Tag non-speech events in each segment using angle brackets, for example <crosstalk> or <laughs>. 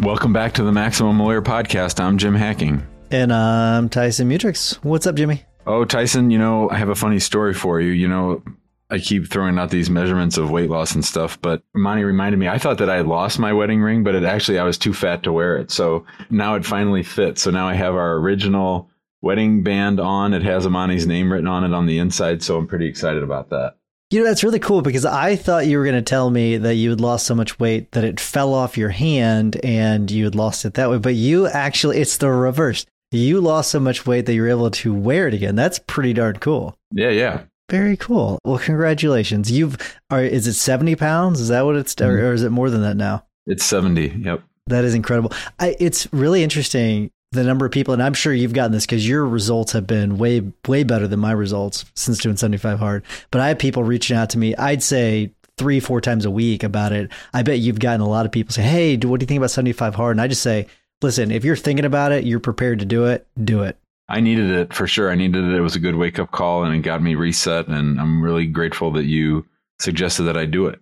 Welcome back to the Maximum Lawyer Podcast. I'm Jim Hacking. And I'm Tyson Mutrux. What's up, Jimmy? Oh, Tyson, you know, I have a funny story for you. You know, I keep throwing out these measurements of weight loss and stuff, but Monty reminded me, I thought that I had lost my wedding ring, but it actually, I was too fat to wear it. So now it finally fits. So now I have our original wedding band on. It has Amani's name written on it on the inside. So I'm pretty excited about that. You know, that's really cool because I thought you were going to tell me that you had lost so much weight that it fell off your hand and you had lost it that way. But you actually, it's the reverse you lost so much weight that you're able to wear it again. That's pretty darn cool. Yeah, yeah. Very cool. Well, congratulations. You've are is it 70 pounds? Is that what it's mm-hmm. or, or, is it more than that now? It's 70. Yep. That is incredible. I, it's really interesting the number of people, and I'm sure you've gotten this because your results have been way, way better than my results since doing 75 hard. But I have people reaching out to me, I'd say three, four times a week about it. I bet you've gotten a lot of people say, Hey, what do you think about 75 hard? And I just say, listen, if you're thinking about it, you're prepared to do it, do it. I needed it for sure. I needed it. It was a good wake up call and it got me reset. And I'm really grateful that you suggested that I do it.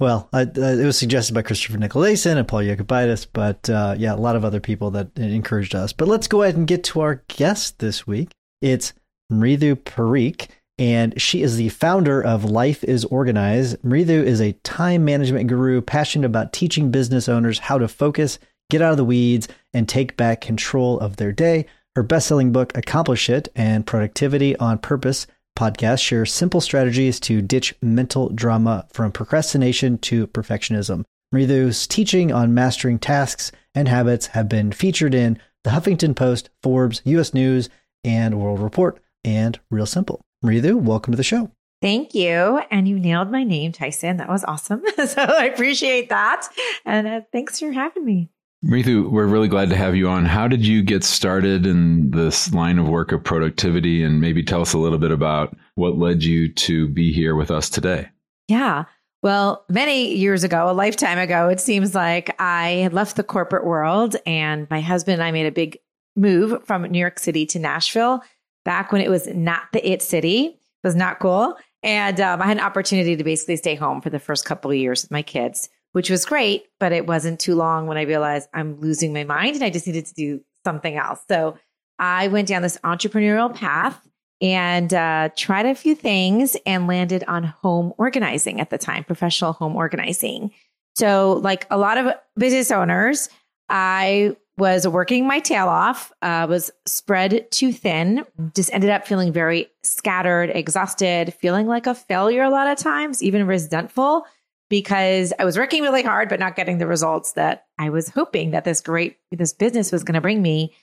Well, I, uh, it was suggested by Christopher Nicolason and Paul Yacobitis, but uh, yeah, a lot of other people that encouraged us. But let's go ahead and get to our guest this week. It's Mridu Parikh, and she is the founder of Life is Organized. Mridu is a time management guru passionate about teaching business owners how to focus get out of the weeds, and take back control of their day. Her best selling book, Accomplish It and Productivity on Purpose podcast share simple strategies to ditch mental drama from procrastination to perfectionism. Mridu's teaching on mastering tasks and habits have been featured in the Huffington Post, Forbes, US News, and World Report, and Real Simple. Mridu, welcome to the show. Thank you. And you nailed my name, Tyson. That was awesome. <laughs> so I appreciate that. And uh, thanks for having me. Mridu, we're really glad to have you on. How did you get started in this line of work of productivity? And maybe tell us a little bit about what led you to be here with us today. Yeah. Well, many years ago, a lifetime ago, it seems like I left the corporate world and my husband and I made a big move from New York City to Nashville back when it was not the it city. It was not cool. And um, I had an opportunity to basically stay home for the first couple of years with my kids which was great, but it wasn't too long when I realized I'm losing my mind and I just needed to do something else. So I went down this entrepreneurial path and uh, tried a few things and landed on home organizing at the time, professional home organizing. So, like a lot of business owners, I was working my tail off, uh, was spread too thin, just ended up feeling very scattered, exhausted, feeling like a failure a lot of times, even resentful because I was working really hard, but not getting the results that I was hoping that this great, this business was going to bring me.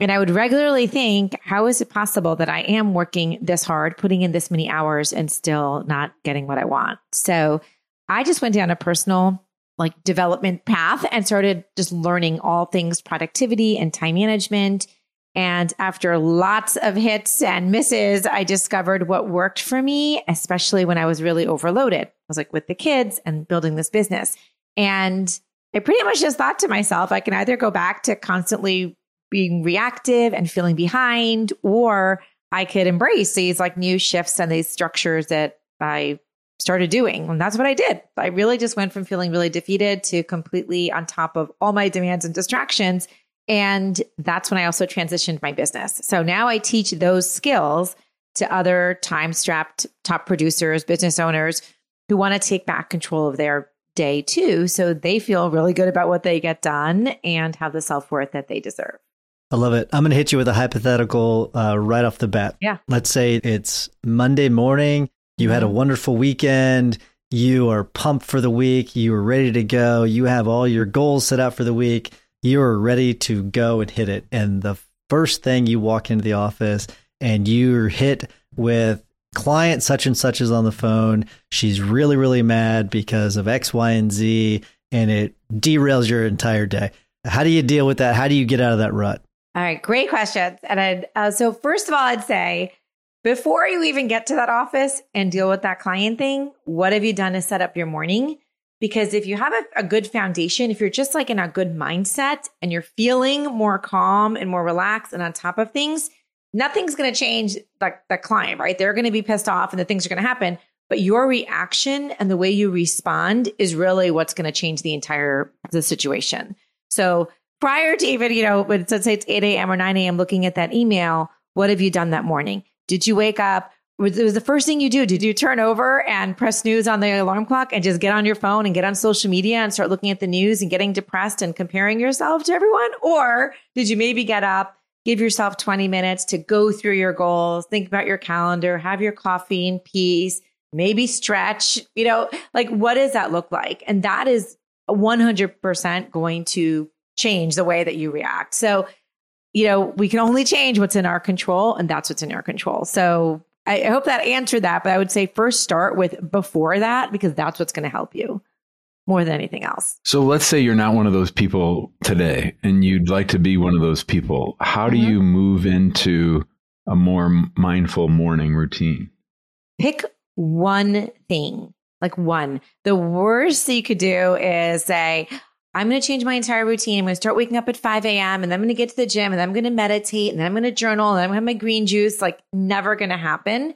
And I would regularly think, how is it possible that I am working this hard, putting in this many hours and still not getting what I want? So I just went down a personal like development path and started just learning all things productivity and time management. And after lots of hits and misses, I discovered what worked for me, especially when I was really overloaded. I was like with the kids and building this business. And I pretty much just thought to myself, I can either go back to constantly being reactive and feeling behind, or I could embrace these like new shifts and these structures that I started doing. And that's what I did. I really just went from feeling really defeated to completely on top of all my demands and distractions. And that's when I also transitioned my business. So now I teach those skills to other time strapped top producers, business owners who want to take back control of their day too. So they feel really good about what they get done and have the self worth that they deserve. I love it. I'm going to hit you with a hypothetical uh, right off the bat. Yeah. Let's say it's Monday morning. You had a Mm-hmm. wonderful weekend. You are pumped for the week. You are ready to go. You have all your goals set out for the week. You are ready to go and hit it. And the first thing you walk into the office and you're hit with client such and such is on the phone. She's really, really mad because of X, Y, and Z, and it derails your entire day. How do you deal with that? How do you get out of that rut? All right, great questions. And uh, so, first of all, I'd say before you even get to that office and deal with that client thing, what have you done to set up your morning? Because if you have a, a good foundation, if you're just like in a good mindset and you're feeling more calm and more relaxed and on top of things, nothing's going to change the, the client, right? They're going to be pissed off and the things are going to happen. But your reaction and the way you respond is really what's going to change the entire the situation. So prior to even, you know, let's say it's 8 a.m. or 9 a.m. looking at that email, what have you done that morning? Did you wake up? Was it was the first thing you do? Did you turn over and press snooze on the alarm clock and just get on your phone and get on social media and start looking at the news and getting depressed and comparing yourself to everyone? Or did you maybe get up, give yourself 20 minutes to go through your goals, think about your calendar, have your coffee in peace, maybe stretch, you know, like what does that look like? And that is 100% going to change the way that you react. So, you know, we can only change what's in our control, and that's what's in our control. So, I, I hope that answered that. But I would say first start with before that, because that's what's going to help you more than anything else. So let's say you're not one of those people today and you'd like to be one of those people. How do Mhm. you move into a more mindful morning routine? Pick one thing, like one. The worst that you could do is say, I'm going to change my entire routine. I'm going to start waking up at 5 a.m. and then I'm going to get to the gym and then I'm going to meditate and then I'm going to journal and I'm going to have my green juice. Like, never going to happen.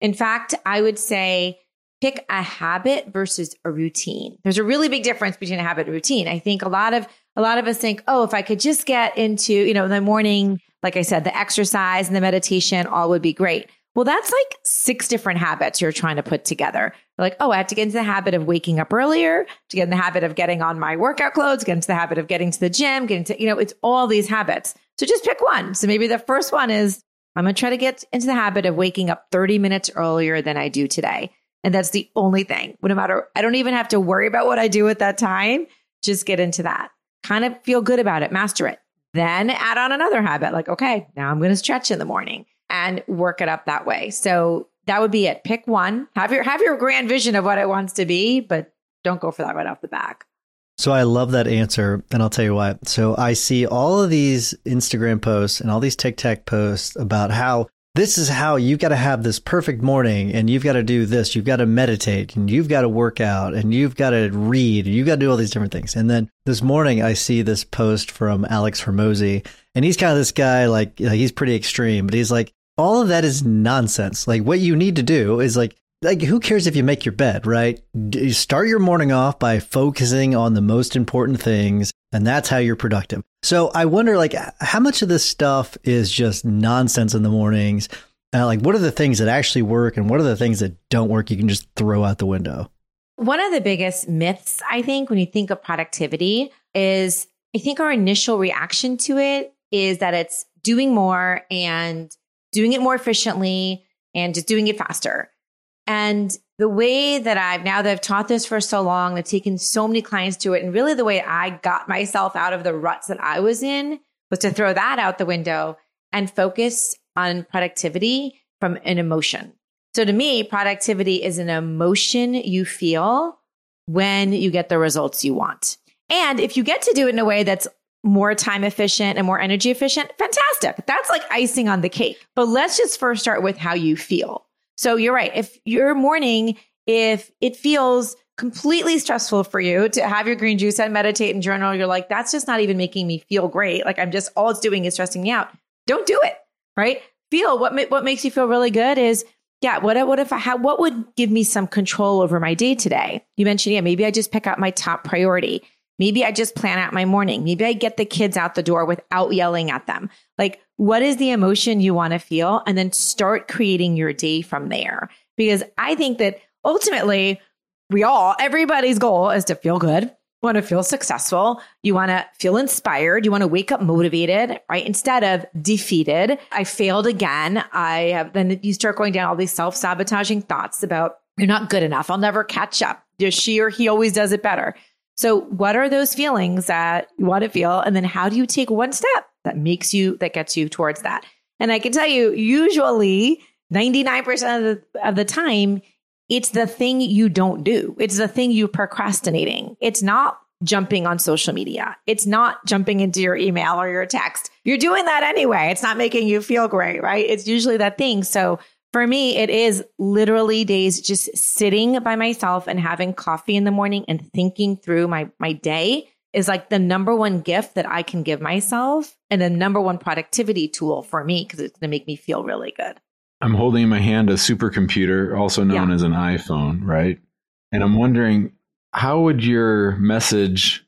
In fact, I would say pick a habit versus a routine. There's a really big difference between a habit and routine. I think a lot of a lot of us think, oh, if I could just get into, you know, the morning, like I said, the exercise and the meditation, all would be great. Well, that's like six different habits you're trying to put together. Like, oh, I have to get into the habit of waking up earlier, to get in the habit of getting on my workout clothes, get into the habit of getting to the gym, getting to, you know, it's all these habits. So just pick one. So maybe the first one is I'm going to try to get into the habit of waking up 30 minutes earlier than I do today. And that's the only thing. No matter, I don't even have to worry about what I do at that time. Just get into that. Kind of feel good about it, master it. Then add on another habit like, okay, now I'm going to stretch in the morning and work it up that way. So that would be it. Pick one. Have your have your grand vision of what it wants to be, but don't go for that right off the back. So I love that answer, and I'll tell you why. So I see all of these Instagram posts and all these TikTok posts about how this is how you've got to have this perfect morning, and you've got to do this, you've got to meditate, and you've got to work out, and you've got to read, and you've got to do all these different things. And then this morning, I see this post from Alex Hormozi, and he's kind of this guy like, like he's pretty extreme, but he's like, all of that is nonsense. Like what you need to do is like like who cares if you make your bed, right? D- Start your morning off by focusing on the most important things and that's how you're productive. So I wonder like how much of this stuff is just nonsense in the mornings? Uh, like what are the things that actually work and what are the things that don't work you can just throw out the window? One of the biggest myths, I think, when you think of productivity is I think our initial reaction to it is that it's doing more and doing it more efficiently and just doing it faster. And the way that I've now that I've taught this for so long, I've taken so many clients to it. And really the way I got myself out of the ruts that I was in was to throw that out the window and focus on productivity from an emotion. So to me, productivity is an emotion you feel when you get the results you want. And if you get to do it in a way that's more time efficient and more energy efficient, fantastic. That's like icing on the cake. But let's just first start with how you feel. So you're right. If your morning, if it feels completely stressful for you to have your green juice and meditate and journal, you're like, that's just not even making me feel great. Like I'm just, all it's doing is stressing me out. Don't do it. Right. feel what what makes you feel really good is yeah, what what if I had what would give me some control over my day today? You mentioned, yeah, maybe I just pick out my top priority. Maybe I just plan out my morning. Maybe I get the kids out the door without yelling at them. Like, what is the emotion you want to feel? And then start creating your day from there. Because I think that ultimately, we all, everybody's goal is to feel good, want to feel successful. You want to feel inspired. You want to wake up motivated, right? Instead of defeated. I failed again. I have, then you start going down all these self sabotaging thoughts about you're not good enough. I'll never catch up. She or he always does it better. So, what are those feelings that you want to feel? And then, how do you take one step that makes you, that gets you towards that? And I can tell you, usually 99% of the, of the time, it's the thing you don't do. It's the thing you're procrastinating. It's not jumping on social media. It's not jumping into your email or your text. You're doing that anyway. It's not making you feel great, right? It's usually that thing. So, for me, it is literally days just sitting by myself and having coffee in the morning and thinking through my, my day is like the number one gift that I can give myself and the number one productivity tool for me because it's going to make me feel really good. I'm holding in my hand a supercomputer, also known yeah. as an iPhone, right? And I'm wondering, how would your message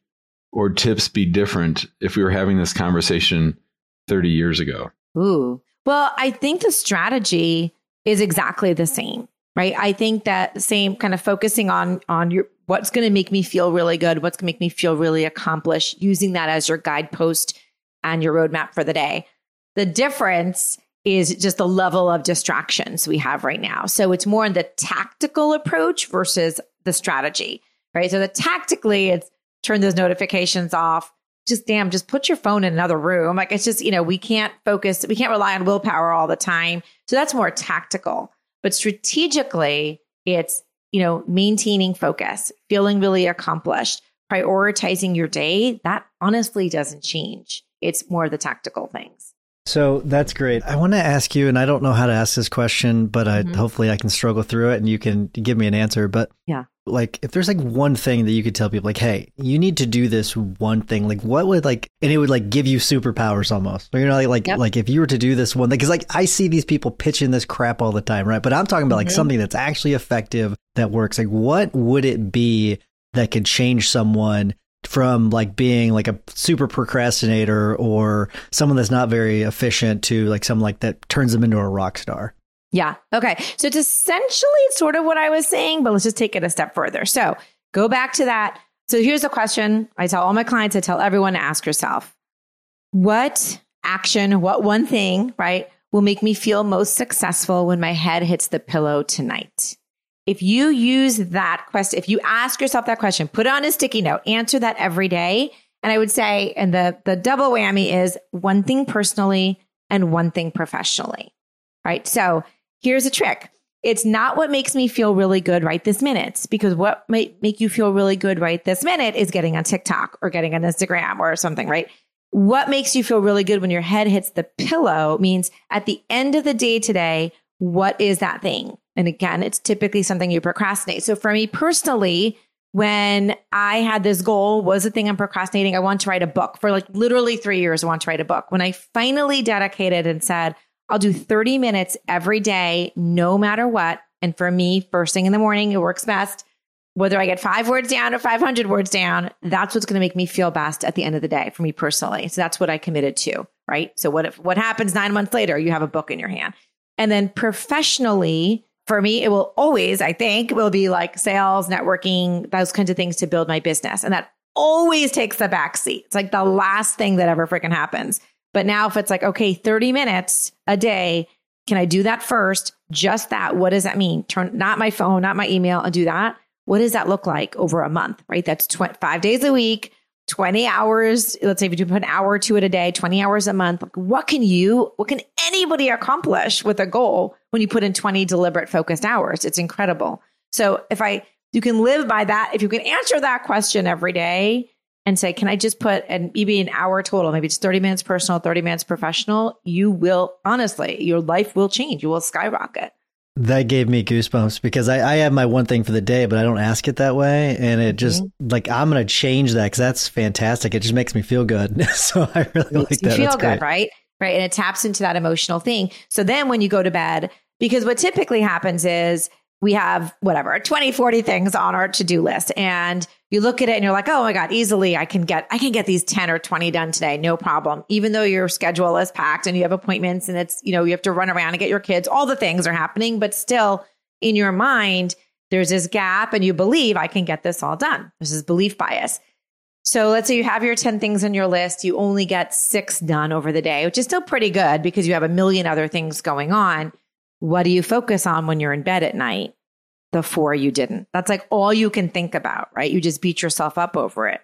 or tips be different if we were having this conversation 30 years ago? Ooh. Well, I think the strategy is exactly the same, right? I think that same kind of focusing on on your what's going to make me feel really good, what's going to make me feel really accomplished, using that as your guidepost and your roadmap for the day. The difference is just the level of distractions we have right now. So it's more in the tactical approach versus the strategy, right? So the tactically, it's turn those notifications off. Just damn, just put your phone in another room. Like it's just, you know, we can't focus, we can't rely on willpower all the time. So that's more tactical. But strategically, it's, you know, maintaining focus, feeling really accomplished, prioritizing your day. That honestly doesn't change. It's more the tactical things. So that's great. I want to ask you, and I don't know how to ask this question, but I, mm-hmm. hopefully I can struggle through it and you can give me an answer. But yeah, like if there's like one thing that you could tell people, like, hey, you need to do this one thing. Like, what would like, and it would like give you superpowers almost. You know, like like, yep. like if you were to do this one thing, because like I see these people pitching this crap all the time, right? But I'm talking about like mm-hmm. something that's actually effective that works. Like, what would it be that could change someone? from like being like a super procrastinator or someone that's not very efficient to like someone like that turns them into a rock star. Yeah. Okay. So it's essentially sort of what I was saying, but let's just take it a step further. So go back to that. So here's a question I tell all my clients, I tell everyone to ask yourself what action, what one thing, right, will make me feel most successful when my head hits the pillow tonight? If you use that question, if you ask yourself that question, put it on a sticky note, answer that every day. And I would say, and the, the double whammy is one thing personally and one thing professionally, right? So here's a trick. It's not what makes me feel really good right this minute, because what might make you feel really good right this minute is getting on TikTok or getting on Instagram or something, right? What makes you feel really good when your head hits the pillow means at the end of the day today, what is that thing? And again, it's typically something you procrastinate. So for me personally, when I had this goal was the thing I'm procrastinating. I want to write a book for like literally three years. I want to write a book. When I finally dedicated and said, I'll do 30 minutes every day, no matter what. And for me, first thing in the morning, it works best. Whether I get five words down or 500 words down, that's what's going to make me feel best at the end of the day for me personally. So that's what I committed to, right? So what if, what happens nine months later? You have a book in your hand. And then professionally, for me, it will always, I think, will be like sales, networking, those kinds of things to build my business. And that always takes the back seat. It's like the last thing that ever freaking happens. But now if it's like, okay, 30 minutes a day, can I do that first? Just that. What does that mean? Turn not my phone, not my email and do that. What does that look like over a month? Right? That's tw- five days a week, 20 hours. Let's say if you put an hour or two at a day, 20 hours a month. What can you, what can anybody accomplish with a goal when you put in 20 deliberate focused hours? It's incredible. So if I, you can live by that, if you can answer that question every day and say, can I just put and maybe an hour total, maybe it's 30 minutes personal, 30 minutes professional, you will honestly, your life will change. You will skyrocket. That gave me goosebumps because I, I have my one thing for the day, but I don't ask it that way. And it just mm-hmm. like, I'm going to change that because that's fantastic. It just makes me feel good. <laughs> so I really like that. You feel good, right? right? And it taps into that emotional thing. So then when you go to bed, because what typically happens is we have whatever 20 40 things on our to-do list. And you look at it and you're like oh my god easily i can get i can get these 10 or 20 done today. No problem. Even though your schedule is packed and you have appointments and it's you know you have to run around and get your kids all the things are happening but still in your mind there's this gap and you believe i can get this all done. This is belief bias. So let's say you have your 10 things on your list. You only get six done over the day which is still pretty good because you have a million other things going on what do you focus on when you're in bed at night? The four you didn't. That's like all you can think about, right? You just beat yourself up over it.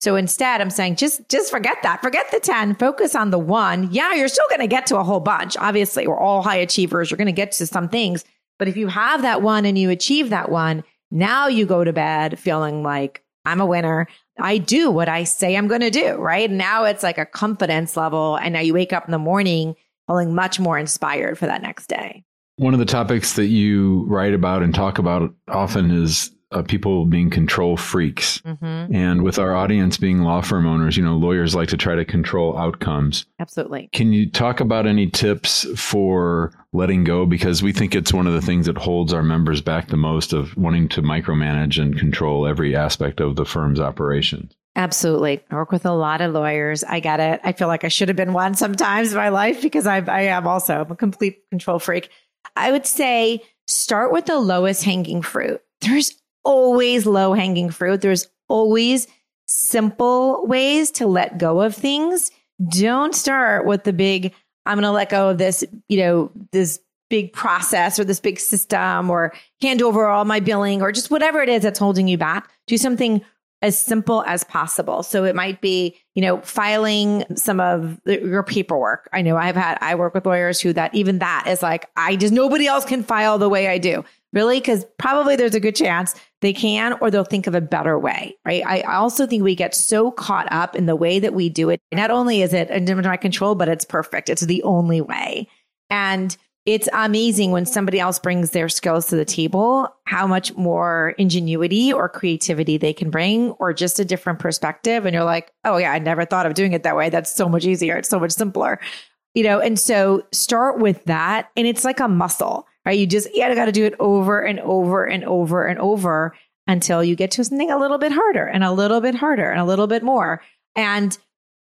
So instead, I'm saying just just forget that. Forget the 10, focus on the one. Yeah, you're still going to get to a whole bunch. Obviously, we're all high achievers. You're going to get to some things, but if you have that one and you achieve that one, now you go to bed feeling like I'm a winner. I do what I say I'm going to do, right? Now it's like a confidence level and now you wake up in the morning feeling much more inspired for that next day. One of the topics that you write about and talk about often is uh, people being control freaks. Mm-hmm. And with our audience being law firm owners, you know, lawyers like to try to control outcomes. Absolutely. Can you talk about any tips for letting go? Because we think it's one of the things that holds our members back the most of wanting to micromanage and control every aspect of the firm's operations. Absolutely. I work with a lot of lawyers. I get it. I feel like I should have been one sometimes in my life because I, I am also I'm a complete control freak. I would say start with the lowest hanging fruit. There's always low hanging fruit. There's always simple ways to let go of things. Don't start with the big, I'm going to let go of this, you know, this big process or this big system or hand over all my billing or just whatever it is that's holding you back. Do something as simple as possible. So it might be, you know, filing some of the, your paperwork. I know I've had, I work with lawyers who that even that is like, I just, nobody else can file the way I do. Really? Because probably there's a good chance they can or they'll think of a better way, right? I also think we get so caught up in the way that we do it. Not only is it under my control, but it's perfect. It's the only way. And it's amazing when somebody else brings their skills to the table, how much more ingenuity or creativity they can bring, or just a different perspective. And you're like, oh, yeah, I never thought of doing it that way. That's so much easier. It's so much simpler. You know, and so start with that. And it's like a muscle, right? You just, you got to do it over and over and over and over until you get to something a little bit harder and a little bit harder and a little bit more. And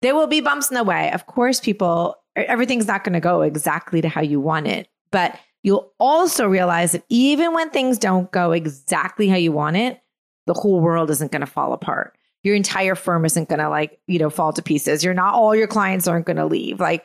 there will be bumps in the way. Of course, people everything's not going to go exactly to how you want it. But you'll also realize that even when things don't go exactly how you want it, the whole world isn't going to fall apart. Your entire firm isn't going to like, you know, fall to pieces. You're not all your clients aren't going to leave. Like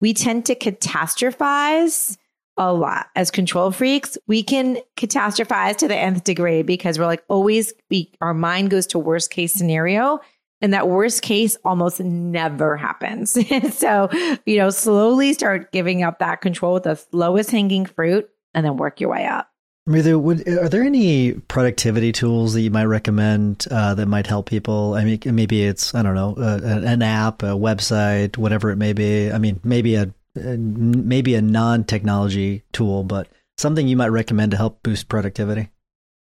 we tend to catastrophize a lot as control freaks. We can catastrophize to the nth degree because we're like always we our mind goes to worst case scenario and that worst case almost never happens. <laughs> so, you know, slowly start giving up that control with the lowest hanging fruit and then work your way up. Would, are there any productivity tools that you might recommend uh, that might help people? I mean, maybe it's I don't know, uh, an app, a website, whatever it may be. I mean, maybe a maybe a non-technology tool, but something you might recommend to help boost productivity.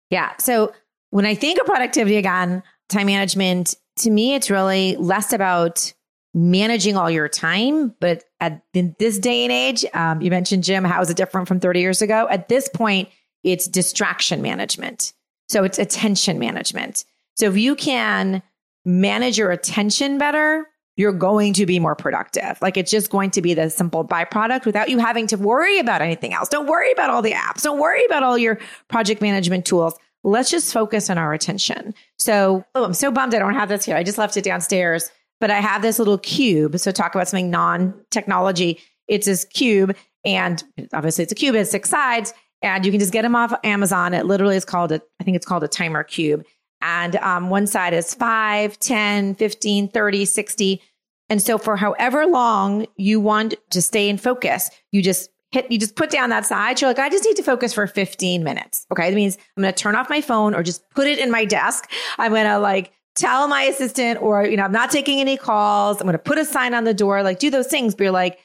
Yeah. So when I think of productivity again, time management to me, it's really less about managing all your time. But at in this day and age, um, you mentioned Jim, how is it different from 30 years ago? At this point, it's distraction management. So it's attention management. So if you can manage your attention better, you're going to be more productive. Like it's just going to be the simple byproduct without you having to worry about anything else. Don't worry about all the apps. Don't worry about all your project management tools let's just focus on our attention. So, oh, I'm so bummed I don't have this here. I just left it downstairs, but I have this little cube. So, talk about something non technology. It's this cube, and obviously, it's a cube, it has six sides, and you can just get them off Amazon. It literally is called a, I think it's called a timer cube. And um, one side is 5, 10, 15, 30, 60. And so, for however long you want to stay in focus, you just hit, you just put down that side. You're like, I just need to focus for 15 minutes. Okay. That means I'm going to turn off my phone or just put it in my desk. I'm going to like tell my assistant or, you know, I'm not taking any calls. I'm going to put a sign on the door, like do those things. But you're like,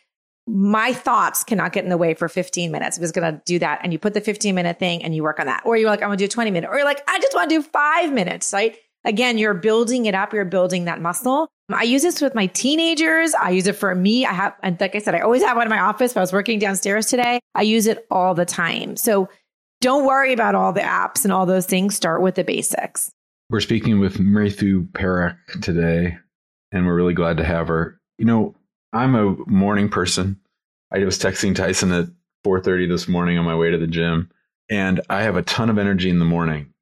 my thoughts cannot get in the way for 15 minutes. I'm just going to do that. And you put the 15 minute thing and you work on that. Or you're like, I'm going to do 20 minutes. Or you're like, I just want to do five minutes, right? Again, you're building it up. You're building that muscle. I use this with my teenagers. I use it for me. I have, and like I said, I always have one in my office. I was working downstairs today, I use it all the time. So don't worry about all the apps and all those things. Start with the basics. We're speaking with Mridu Parikh today, and we're really glad to have her. You know, I'm a morning person. I was texting Tyson at 4:30 this morning on my way to the gym, and I have a ton of energy in the morning.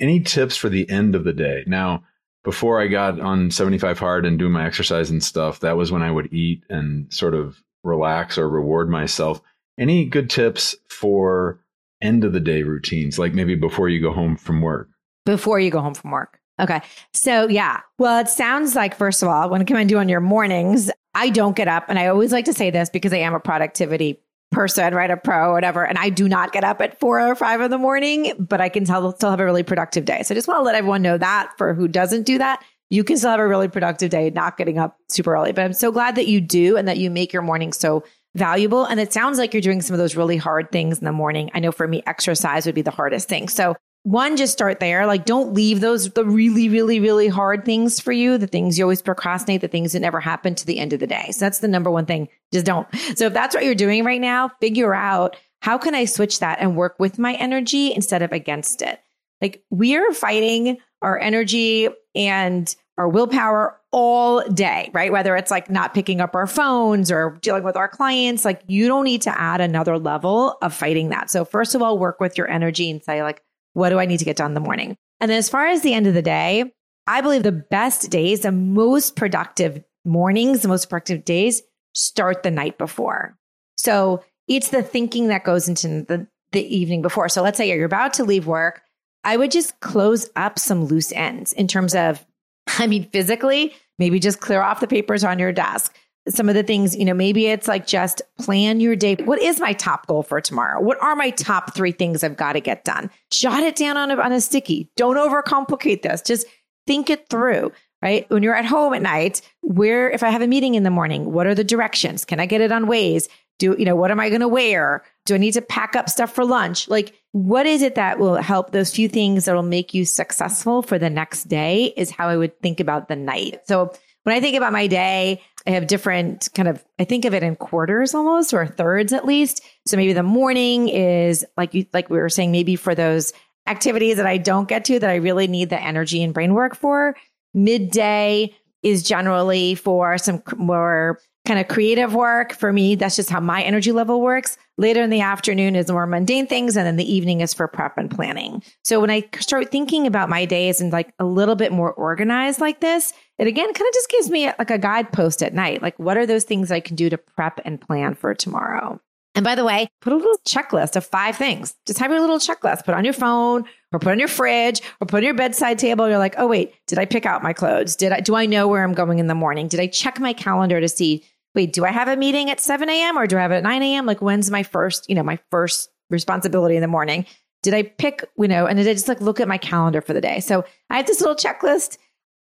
Any tips for the end of the day? Now, before I got on 75 hard and doing my exercise and stuff, that was when I would eat and sort of relax or reward myself. Any good tips for end of the day routines, like maybe before you go home from work? Before you go home from work. Okay. So, yeah. Well, it sounds like, first of all, when it comes to on your mornings, I don't get up. And I always like to say this because I am a productivity person, right? A pro whatever. And I do not get up at four or five in the morning, but I can tell, still have a really productive day. So I just want to let everyone know that for who doesn't do that, you can still have a really productive day, not getting up super early. But I'm so glad that you do and that you make your morning so valuable. And it sounds like you're doing some of those really hard things in the morning. I know for me, exercise would be the hardest thing. So one, just start there. Like, don't leave those, the really, really, really hard things for you, the things you always procrastinate, the things that never happen to the end of the day. So that's the number one thing. Just don't. So if that's what you're doing right now, figure out how can I switch that and work with my energy instead of against it? Like, we are fighting our energy and our willpower all day, right? Whether it's like not picking up our phones or dealing with our clients, like you don't need to add another level of fighting that. So, first of all, work with your energy and say, like, what do I need to get done in the morning? And then as far as the end of the day, I believe the best days, the most productive mornings, the most productive days start the night before. So it's the thinking that goes into the, the evening before. So let's say you're about to leave work. I would just close up some loose ends in terms of, <laughs> I mean, physically, maybe just clear off the papers on your desk some of the things, you know, maybe it's like just plan your day. What is my top goal for tomorrow? What are my top three things I've got to get done? Jot it down on a, on a sticky. Don't overcomplicate this. Just think it through, right? When you're at home at night, where, if I have a meeting in the morning, what are the directions? Can I get it on Waze? Do, you know, what am I going to wear? Do I need to pack up stuff for lunch? Like, what is it that will help those few things that will make you successful for the next day is how I would think about the night. So when I think about my day, I have different kind of, I think of it in quarters almost or thirds at least. So maybe the morning is like you, like we were saying, maybe for those activities that I don't get to that I really need the energy and brain work for. Midday is generally for some more kind of creative work. For me, that's just how my energy level works. Later in the afternoon is more mundane things. And then the evening is for prep and planning. So when I start thinking about my days and like a little bit more organized like this, it again kind of just gives me like a guidepost at night. Like, what are those things I can do to prep and plan for tomorrow? And by the way, put a little checklist of five things. Just have your little checklist, put on your phone or put on your fridge or put on your bedside table. You're like, oh, wait, did I pick out my clothes? Did I, do I know where I'm going in the morning? Did I check my calendar to see, wait, do I have a meeting at 7 a.m. or do I have it at 9 a.m.? Like, when's my first, you know, my first responsibility in the morning? Did I pick, you know, and did I just like look at my calendar for the day? So I have this little checklist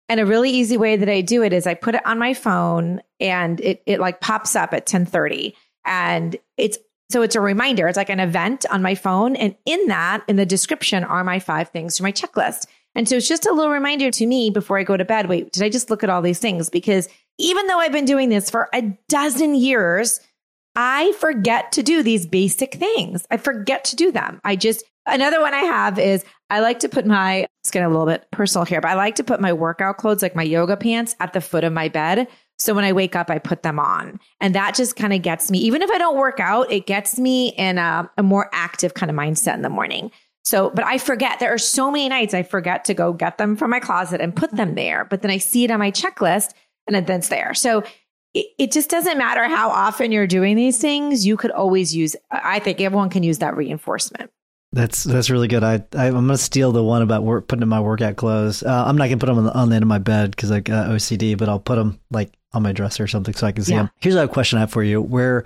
and a really easy way that I do it is I put it on my phone and it it like pops up at 1030. And it's so it's a reminder. It's like an event on my phone. And in that, in the description are my five things for my checklist. And so it's just a little reminder to me before I go to bed. Wait, did I just look at all these things? Because even though I've been doing this for a dozen years, I forget to do these basic things. I forget to do them. I just, another one I have is I like to put my, it's getting a little bit personal here, but I like to put my workout clothes, like my yoga pants, at the foot of my bed. So when I wake up, I put them on. And that just kind of gets me, even if I don't work out, it gets me in a, a more active kind of mindset in the morning. So, but I forget there are so many nights I forget to go get them from my closet and put them there. But then I see it on my checklist and then it's there. So it, it just doesn't matter how often you're doing these things. You could always use, I think everyone can use that reinforcement. That's that's really good. I, I am gonna steal the one about work, putting in my workout clothes. Uh, I'm not gonna put them on the, on the end of my bed because I got OCD, but I'll put them like on my dresser or something so I can see yeah. them. Here's a question I have for you: Where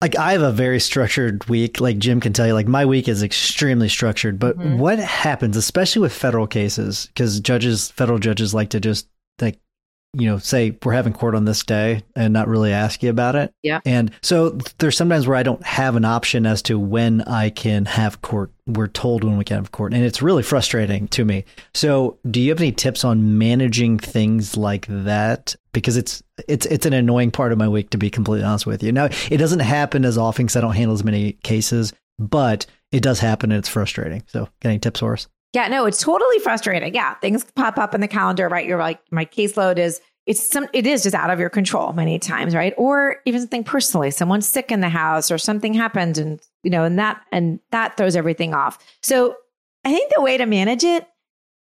like I have a very structured week, like Jim can tell you, like my week is extremely structured. But mm-hmm. what happens, especially with federal cases, because judges, federal judges, like to just like you know, say we're having court on this day and not really ask you about it. Yeah. And so there's sometimes where I don't have an option as to when I can have court. We're told when we can have court, and it's really frustrating to me. So, do you have any tips on managing things like that? Because it's it's it's an annoying part of my week, to be completely honest with you. Now, it doesn't happen as often because I don't handle as many cases, but it does happen and it's frustrating. So, any tips for us? Yeah, no, it's totally frustrating. Yeah, things pop up in the calendar, right? You're like, my caseload is it's some it is just out of your control many times, right? Or even something personally, someone's sick in the house or something happened and you know, and that and that throws everything off. So I think the way to manage it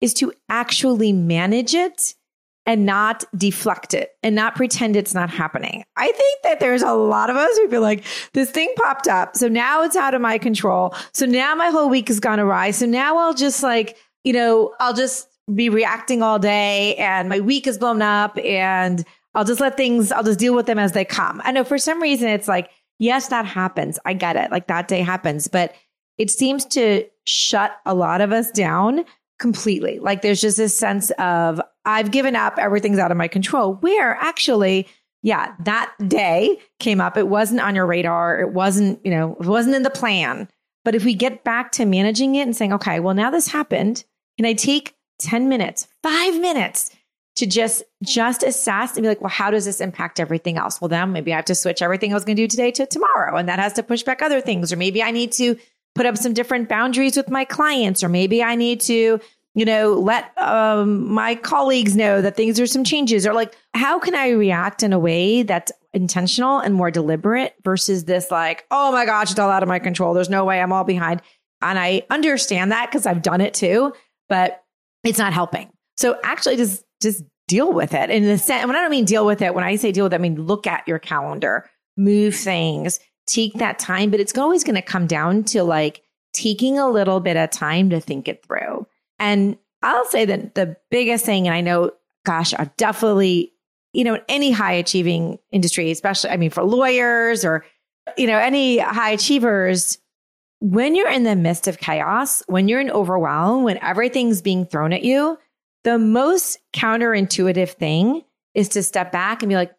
is to actually manage it and not deflect it and not pretend it's not happening. I think that there's a lot of us who feel like this thing popped up. So now it's out of my control. So now my whole week has gone awry. So now I'll just like, you know, I'll just be reacting all day and my week is blown up and I'll just let things, I'll just deal with them as they come. I know for some reason it's like, yes, that happens. I get it. Like that day happens, but it seems to shut a lot of us down completely. Like there's just this sense of, I've given up, everything's out of my control, where actually, yeah, that day came up. It wasn't on your radar. It wasn't, you know, it wasn't in the plan. But if we get back to managing it and saying, okay, well, now this happened, can I take 10 minutes, five minutes to just just assess and be like, well, how does this impact everything else? Well, then maybe I have to switch everything I was going to do today to tomorrow, and that has to push back other things. Or maybe I need to put up some different boundaries with my clients, or maybe I need to, you know, let um, my colleagues know that things are some changes, or like, how can I react in a way that's intentional and more deliberate versus this like, oh my gosh, it's all out of my control. There's no way I'm all behind. And I understand that because I've done it too, but it's not helping. So actually just just deal with it. In the sense, when I don't mean deal with it, when I say deal with it, I mean look at your calendar, move things, take that time, but it's always going to come down to like taking a little bit of time to think it through. And I'll say that the biggest thing, and I know, gosh, I've definitely, you know, in any high achieving industry, especially, I mean, for lawyers or, you know, any high achievers, when you're in the midst of chaos, when you're in overwhelm, when everything's being thrown at you, the most counterintuitive thing is to step back and be like,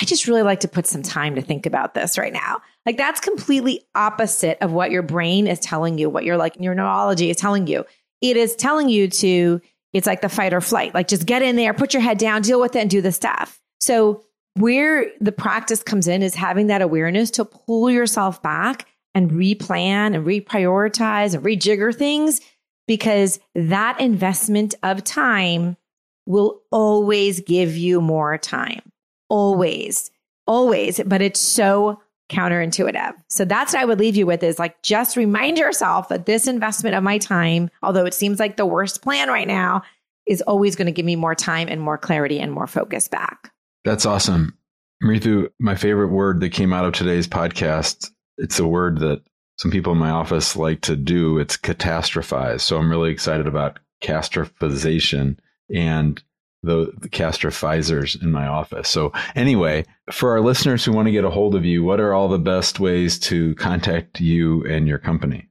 I just really like to put some time to think about this right now. Like that's completely opposite of what your brain is telling you, what your like your neurology is telling you. It is telling you to, it's like the fight or flight, like just get in there, put your head down, deal with it, and do the stuff. So where the practice comes in is having that awareness to pull yourself back and replan and reprioritize and rejigger things because that investment of time will always give you more time. Always, always. But it's so counterintuitive. So that's what I would leave you with is like just remind yourself that this investment of my time, although it seems like the worst plan right now, is always going to give me more time and more clarity and more focus back. That's awesome. Mridu, my favorite word that came out of today's podcast, it's a word that some people in my office like to do. It's catastrophize. So I'm really excited about catastrophization and the, the catastrophizers in my office. So anyway, for our listeners who want to get a hold of you, what are all the best ways to contact you and your company?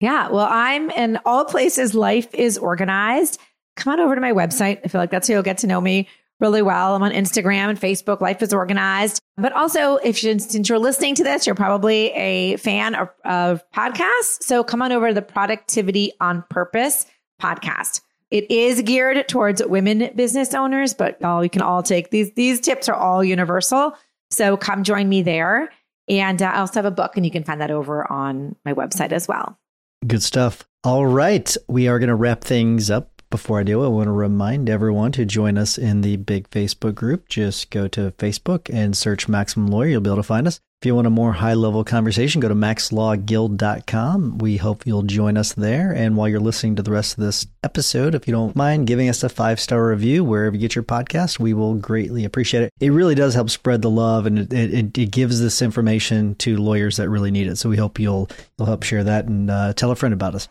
Yeah, well, I'm in all places life is organized. Come on over to my website. I feel like that's how you'll get to know me really well. I'm on Instagram and Facebook. Life is organized. But also, if you, since you're listening to this, you're probably a fan of, of podcasts. So come on over to the Productivity on Purpose podcast. It is geared towards women business owners, but all you can all take these. These tips are all universal. So come join me there. And uh, I also have a book, and you can find that over on my website as well. Good stuff. All right. We are going to wrap things up before I do, I want to remind everyone to join us in the big Facebook group. Just go to Facebook and search Maximum Lawyer. You'll be able to find us. If you want a more high level conversation, go to maxlawguild.com. We hope you'll join us there. And while you're listening to the rest of this episode, if you don't mind giving us a five star review wherever you get your podcast, we will greatly appreciate it. It really does help spread the love and it, it, it gives this information to lawyers that really need it. So we hope you'll, you'll help share that and uh, tell a friend about us.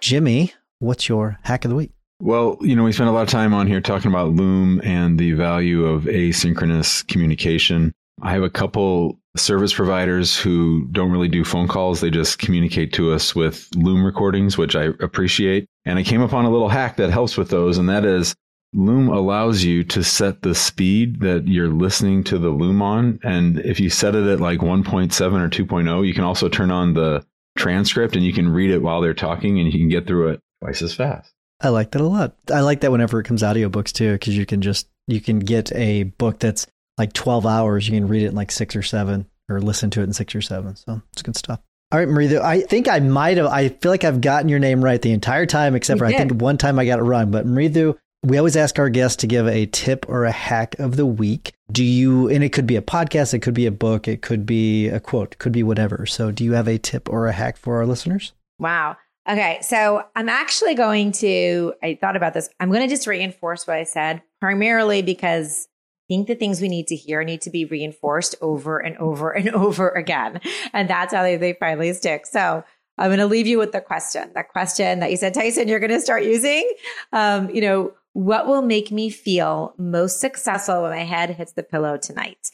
Jimmy, what's your hack of the week? Well, you know, we spent a lot of time on here talking about Loom and the value of asynchronous communication. I have a couple service providers who don't really do phone calls. They just communicate to us with Loom recordings, which I appreciate. And I came upon a little hack that helps with those, and that is Loom allows you to set the speed that you're listening to the Loom on. And if you set it at like 1.7 or 2.0, you can also turn on the transcript and you can read it while they're talking and you can get through it twice as fast. I like that a lot. I like that whenever it comes audiobooks too, because you can just, you can get a book that's like 12 hours. You can read it in like six or seven or listen to it in six or seven. So it's good stuff. All right, Marie, I think I might have, I feel like I've gotten your name right the entire time, except for. I think one time I got it wrong. But Mridu, we always ask our guests to give a tip or a hack of the week. Do you, and it could be a podcast, it could be a book, it could be a quote, it could be whatever. So, do you have a tip or a hack for our listeners? Wow. Okay. So, I'm actually going to, I thought about this. I'm going to just reinforce what I said, primarily because think the things we need to hear need to be reinforced over and over and <laughs> over again. And that's how they, they finally stick. So, I'm going to leave you with the question, the question that you said, Tyson, you're going to start using. Um, you know, what will make me feel most successful when my head hits the pillow tonight?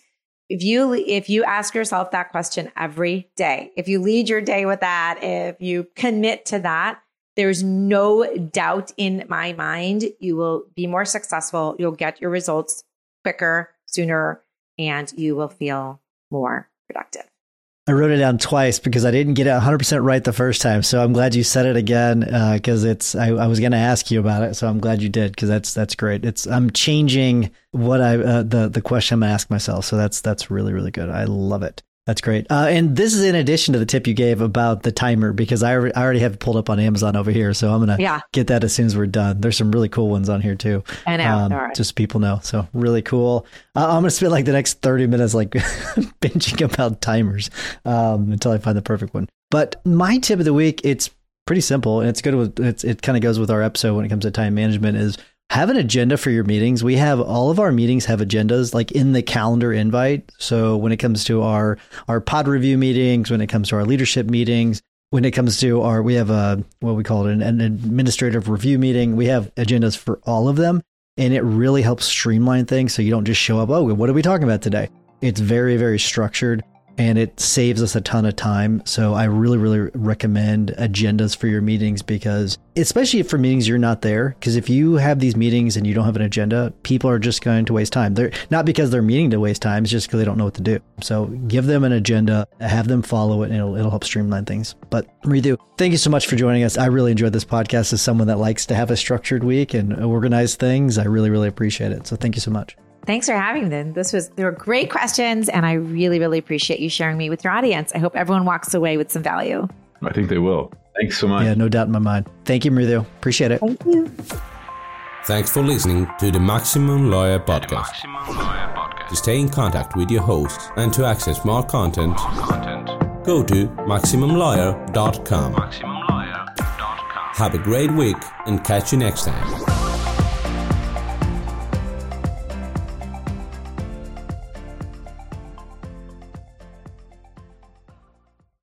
If you if you ask yourself that question every day, if you lead your day with that, if you commit to that, there's no doubt in my mind you will be more successful. You'll get your results quicker, sooner, and you will feel more productive. I wrote it down twice because I didn't get it 100% right the first time. So I'm glad you said it again because uh, it's I, I was going to ask you about it. So I'm glad you did because that's that's great. It's I'm changing what I uh, the the question I'm going to ask myself. So that's that's really really good. I love it. That's great. Uh, and this is in addition to the tip you gave about the timer because I, I already have it pulled up on Amazon over here. So I'm going to yeah. get that as soon as we're done. There's some really cool ones on here too. I know. Um, just people know. So really cool. Uh, I'm going to spend like the next 30 minutes like <laughs> binging about timers um, until I find the perfect one. But my tip of the week, it's pretty simple and it's good with it's, it kind of goes with our episode when it comes to time management is have an agenda for your meetings. We have all of our meetings have agendas like in the calendar invite. So when it comes to our our pod review meetings, when it comes to our leadership meetings, when it comes to our we have a what we call it an, an administrative review meeting, we have agendas for all of them and it really helps streamline things so you don't just show up, oh, what are we talking about today? It's very very structured and it saves us a ton of time. So I really, really recommend agendas for your meetings because, especially for meetings you're not there, because if you have these meetings and you don't have an agenda, people are just going to waste time. They're not because they're meeting to waste time, it's just because they don't know what to do. So give them an agenda, have them follow it, and it'll, it'll help streamline things. But Mridu, thank you so much for joining us. I really enjoyed this podcast as someone that likes to have a structured week and organize things. I really, really appreciate it. So thank you so much. Thanks for having me. This was they were great questions, and I really, really appreciate you sharing me with your audience. I hope everyone walks away with some value. I think they will. Thanks so much. Yeah, no doubt in my mind. Thank you, Mridu. Appreciate it. Thank you. Thanks for listening to the Maximum Lawyer Podcast. Maximum Lawyer Podcast. To stay in contact with your host and to access more content, more content. go to MaximumLawyer.com. MaximumLawyer.com. Have a great week and catch you next time.